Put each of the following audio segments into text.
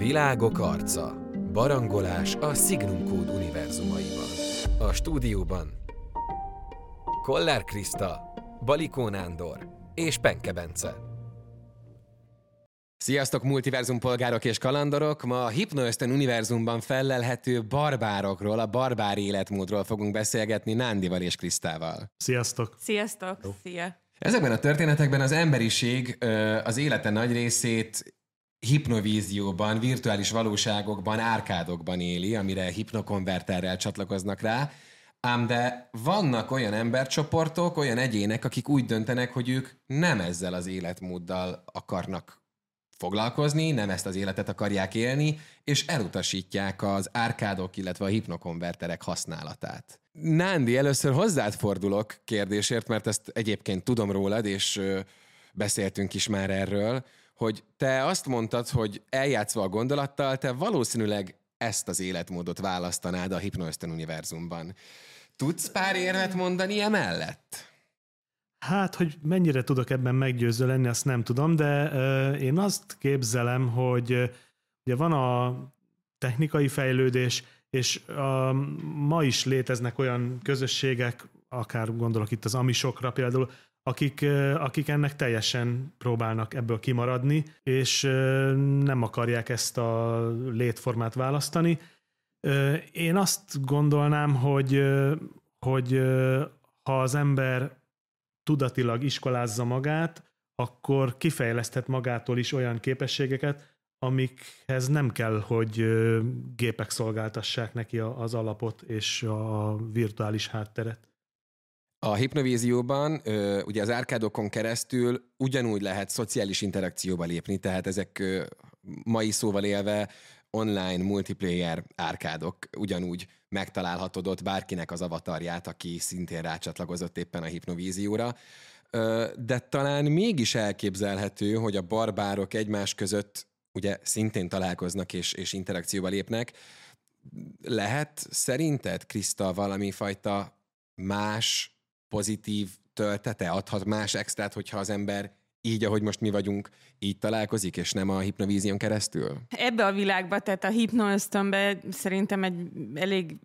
Világok arca. Barangolás a Signum Code univerzumaiban. A stúdióban Kollár Kriszta, Balikó Nándor és Penke Bence. Sziasztok, multiverzum polgárok és kalandorok! Ma a Hypnoösztön univerzumban fellelhető barbárokról, a barbár életmódról fogunk beszélgetni Nándival és Krisztával. Sziasztok! Sziasztok! Szia! Ezekben a történetekben az emberiség az élete nagy részét hipnovízióban, virtuális valóságokban, árkádokban éli, amire hipnokonverterrel csatlakoznak rá, ám de vannak olyan embercsoportok, olyan egyének, akik úgy döntenek, hogy ők nem ezzel az életmóddal akarnak foglalkozni, nem ezt az életet akarják élni, és elutasítják az árkádok, illetve a hipnokonverterek használatát. Nándi, először hozzád fordulok kérdésért, mert ezt egyébként tudom rólad, és beszéltünk is már erről, hogy te azt mondtad, hogy eljátszva a gondolattal, te valószínűleg ezt az életmódot választanád a Hypnoisten univerzumban. Tudsz pár érvet mondani emellett? Hát, hogy mennyire tudok ebben meggyőző lenni, azt nem tudom, de én azt képzelem, hogy ugye van a technikai fejlődés, és uh, ma is léteznek olyan közösségek, akár gondolok itt az amisokra például, akik, akik ennek teljesen próbálnak ebből kimaradni, és nem akarják ezt a létformát választani. Én azt gondolnám, hogy, hogy ha az ember tudatilag iskolázza magát, akkor kifejleszthet magától is olyan képességeket, amikhez nem kell, hogy gépek szolgáltassák neki az alapot és a virtuális hátteret. A hipnovízióban ugye az árkádokon keresztül ugyanúgy lehet szociális interakcióba lépni, tehát ezek mai szóval élve online multiplayer árkádok ugyanúgy megtalálhatod ott bárkinek az avatarját, aki szintén rácsatlakozott éppen a hipnovízióra. De talán mégis elképzelhető, hogy a barbárok egymás között ugye szintén találkoznak és, és interakcióba lépnek. Lehet szerinted, Kriszta, valami fajta más pozitív töltete, adhat más extrát, hogyha az ember így, ahogy most mi vagyunk, így találkozik, és nem a hipnovízión keresztül? Ebbe a világba, tehát a hipnoöztönbe szerintem egy elég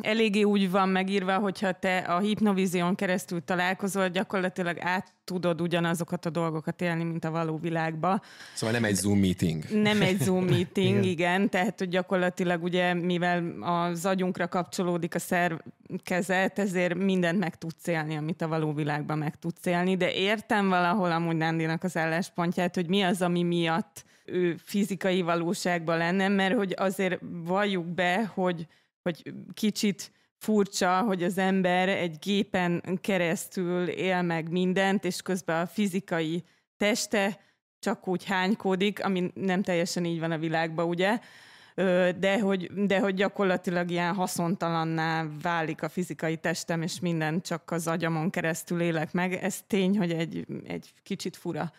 eléggé úgy van megírva, hogyha te a hipnovízión keresztül találkozol, gyakorlatilag át tudod ugyanazokat a dolgokat élni, mint a való világba. Szóval nem egy Zoom meeting. Nem egy Zoom meeting, igen. igen. Tehát, hogy gyakorlatilag ugye, mivel az agyunkra kapcsolódik a szerkezet, ezért mindent meg tudsz élni, amit a való világban meg tudsz élni. De értem valahol amúgy Nandinak az álláspontját, hogy mi az, ami miatt ő fizikai valóságban lenne, mert hogy azért valljuk be, hogy hogy kicsit furcsa, hogy az ember egy gépen keresztül él meg mindent, és közben a fizikai teste csak úgy hánykódik, ami nem teljesen így van a világban, ugye? De hogy, de hogy gyakorlatilag ilyen haszontalanná válik a fizikai testem, és minden csak az agyamon keresztül élek meg. Ez tény, hogy egy, egy kicsit fura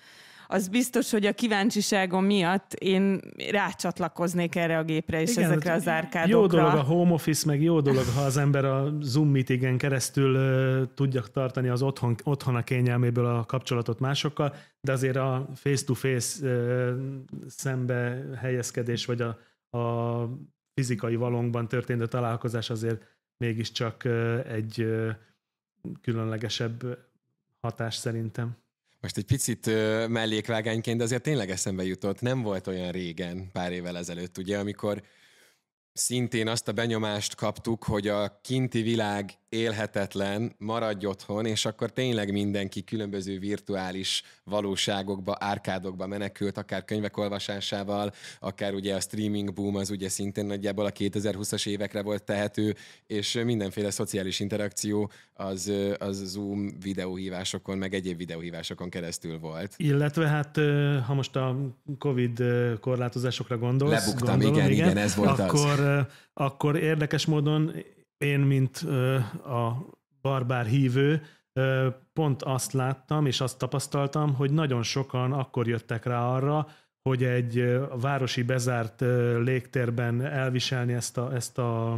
az biztos, hogy a kíváncsiságom miatt én rácsatlakoznék erre a gépre és Igen, ezekre az árkádokra. Jó dolog a home office, meg jó dolog, ha az ember a Zoom meetingen keresztül uh, tudja tartani az otthon, otthon a kényelméből a kapcsolatot másokkal, de azért a face-to-face uh, szembe helyezkedés, vagy a, a fizikai valónkban történő találkozás azért mégiscsak egy különlegesebb hatás szerintem. Most egy picit mellékvágányként, de azért tényleg eszembe jutott, nem volt olyan régen, pár évvel ezelőtt, ugye, amikor szintén azt a benyomást kaptuk, hogy a kinti világ élhetetlen, maradj otthon, és akkor tényleg mindenki különböző virtuális valóságokba, árkádokba menekült, akár könyvek olvasásával, akár ugye a streaming boom az ugye szintén nagyjából a 2020-as évekre volt tehető, és mindenféle szociális interakció az, az Zoom videóhívásokon, meg egyéb videóhívásokon keresztül volt. Illetve hát, ha most a Covid korlátozásokra gondolsz, Lebuktam, gondolom, igen, igen, ez volt akkor, az. Akkor érdekes módon én, mint a barbár hívő, pont azt láttam, és azt tapasztaltam, hogy nagyon sokan akkor jöttek rá arra, hogy egy városi bezárt légtérben elviselni ezt a, ezt a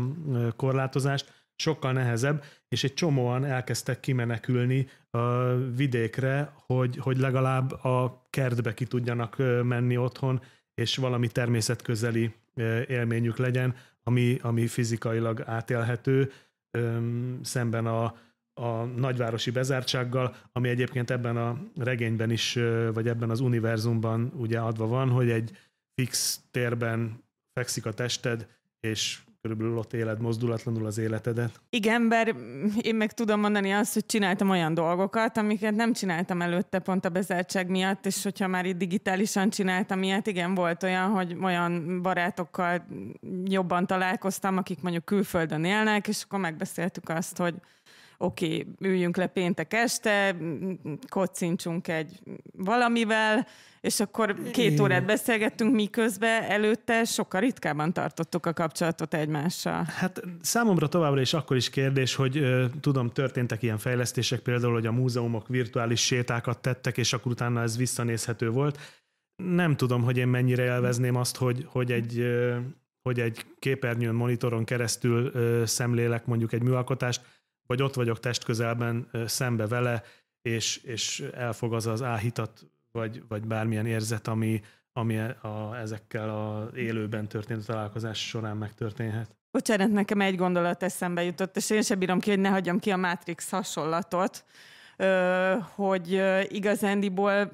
korlátozást sokkal nehezebb, és egy csomóan elkezdtek kimenekülni a vidékre, hogy, hogy legalább a kertbe ki tudjanak menni otthon, és valami természetközeli élményük legyen, ami, ami fizikailag átélhető, szemben a, a nagyvárosi bezártsággal, ami egyébként ebben a regényben is, vagy ebben az univerzumban ugye adva van, hogy egy fix térben fekszik a tested, és körülbelül ott éled mozdulatlanul az életedet. Igen, bár én meg tudom mondani azt, hogy csináltam olyan dolgokat, amiket nem csináltam előtte pont a bezártság miatt, és hogyha már itt digitálisan csináltam ilyet, igen, volt olyan, hogy olyan barátokkal jobban találkoztam, akik mondjuk külföldön élnek, és akkor megbeszéltük azt, hogy oké, okay, üljünk le péntek este, kocincsunk egy valamivel, és akkor két órát beszélgettünk, miközben előtte sokkal ritkábban tartottuk a kapcsolatot egymással. Hát számomra továbbra is akkor is kérdés, hogy ö, tudom, történtek ilyen fejlesztések, például, hogy a múzeumok virtuális sétákat tettek, és akkor utána ez visszanézhető volt. Nem tudom, hogy én mennyire élvezném azt, hogy, hogy egy ö, hogy egy képernyőn, monitoron keresztül ö, szemlélek mondjuk egy műalkotást, vagy ott vagyok testközelben szembe vele, és, és elfog az az áhítat, vagy, vagy bármilyen érzet, ami, ami a, ezekkel a élőben történő találkozás során megtörténhet. Bocsánat, nekem egy gondolat eszembe jutott, és én sem bírom ki, hogy ne hagyjam ki a Matrix hasonlatot, hogy igazándiból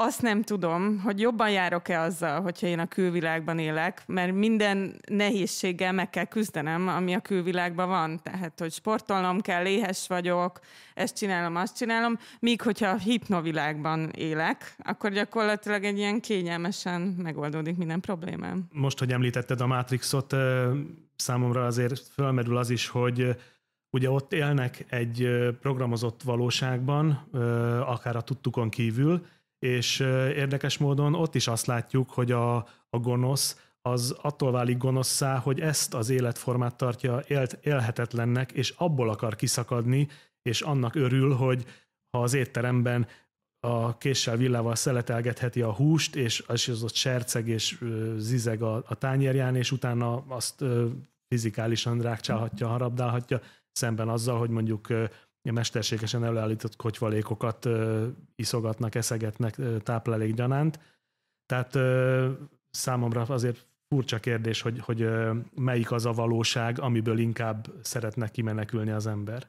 azt nem tudom, hogy jobban járok-e azzal, hogyha én a külvilágban élek, mert minden nehézséggel meg kell küzdenem, ami a külvilágban van. Tehát, hogy sportolnom kell, éhes vagyok, ezt csinálom, azt csinálom, míg hogyha a hipnovilágban élek, akkor gyakorlatilag egy ilyen kényelmesen megoldódik minden problémám. Most, hogy említetted a Matrixot, számomra azért fölmerül az is, hogy ugye ott élnek egy programozott valóságban, akár a tudtukon kívül, és érdekes módon ott is azt látjuk, hogy a, a gonosz az attól válik gonoszszá, hogy ezt az életformát tartja élt, élhetetlennek, és abból akar kiszakadni, és annak örül, hogy ha az étteremben a késsel villával szeletelgetheti a húst, és az ott serceg és zizeg a, a tányérján, és utána azt fizikálisan rákcsálhatja, harabdálhatja, szemben azzal, hogy mondjuk mesterségesen előállított kocsvalékokat ö, iszogatnak, eszegetnek ö, táplálékgyanánt. Tehát számomra azért furcsa kérdés, hogy, hogy melyik az a valóság, amiből inkább szeretne kimenekülni az ember.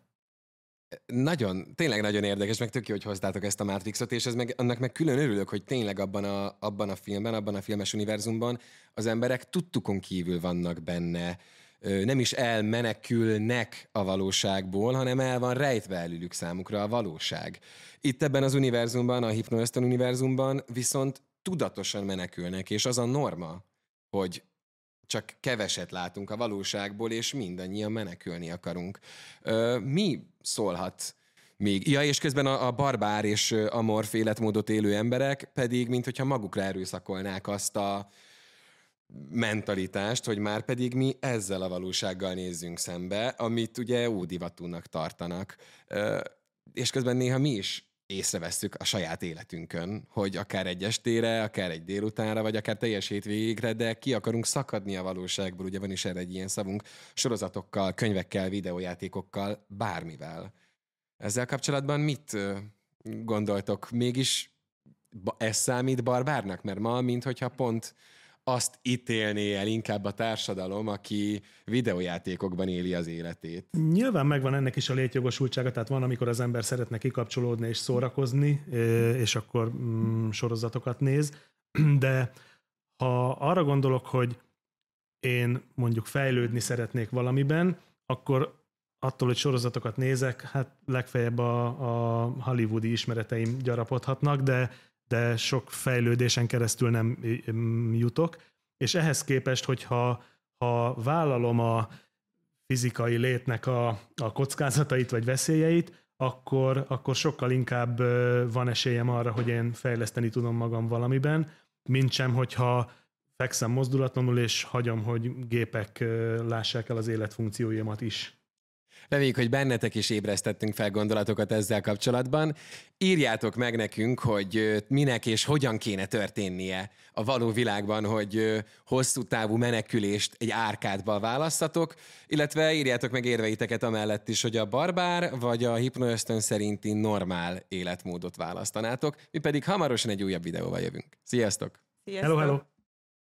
Nagyon, tényleg nagyon érdekes, meg tök jó, hogy hoztátok ezt a Matrixot, és ez meg, annak meg külön örülök, hogy tényleg abban a, abban a filmben, abban a filmes univerzumban az emberek tudtukon kívül vannak benne, nem is elmenekülnek a valóságból, hanem el van rejtve előlük számukra a valóság. Itt ebben az univerzumban, a Hypno univerzumban viszont tudatosan menekülnek, és az a norma, hogy csak keveset látunk a valóságból, és mindannyian menekülni akarunk. Mi szólhat még? Ja, és közben a, a barbár és amorf életmódot élő emberek pedig, mint hogyha magukra erőszakolnák azt a, mentalitást, hogy már pedig mi ezzel a valósággal nézzünk szembe, amit ugye ódivatúnak tartanak. És közben néha mi is észrevesszük a saját életünkön, hogy akár egy estére, akár egy délutánra, vagy akár teljes hétvégére, de ki akarunk szakadni a valóságból, ugye van is erre egy ilyen szavunk, sorozatokkal, könyvekkel, videójátékokkal, bármivel. Ezzel kapcsolatban mit gondoltok? Mégis ez számít barbárnak? Mert ma, minthogyha pont azt ítélné el inkább a társadalom, aki videójátékokban éli az életét. Nyilván megvan ennek is a létjogosultsága, tehát van, amikor az ember szeretne kikapcsolódni és szórakozni, és akkor mm, sorozatokat néz, de ha arra gondolok, hogy én mondjuk fejlődni szeretnék valamiben, akkor attól, hogy sorozatokat nézek, hát legfeljebb a, a hollywoodi ismereteim gyarapodhatnak, de de sok fejlődésen keresztül nem jutok, és ehhez képest, hogyha ha vállalom a fizikai létnek a, a kockázatait vagy veszélyeit, akkor, akkor sokkal inkább van esélyem arra, hogy én fejleszteni tudom magam valamiben, mint sem, hogyha fekszem mozdulatlanul, és hagyom, hogy gépek lássák el az életfunkcióimat is. Reméljük, hogy bennetek is ébresztettünk fel gondolatokat ezzel kapcsolatban. Írjátok meg nekünk, hogy minek és hogyan kéne történnie a való világban, hogy hosszú távú menekülést egy árkádba választatok, illetve írjátok meg érveiteket amellett is, hogy a barbár vagy a hipnoösztön szerinti normál életmódot választanátok. Mi pedig hamarosan egy újabb videóval jövünk. Sziasztok! Sziasztok! Hello, hello!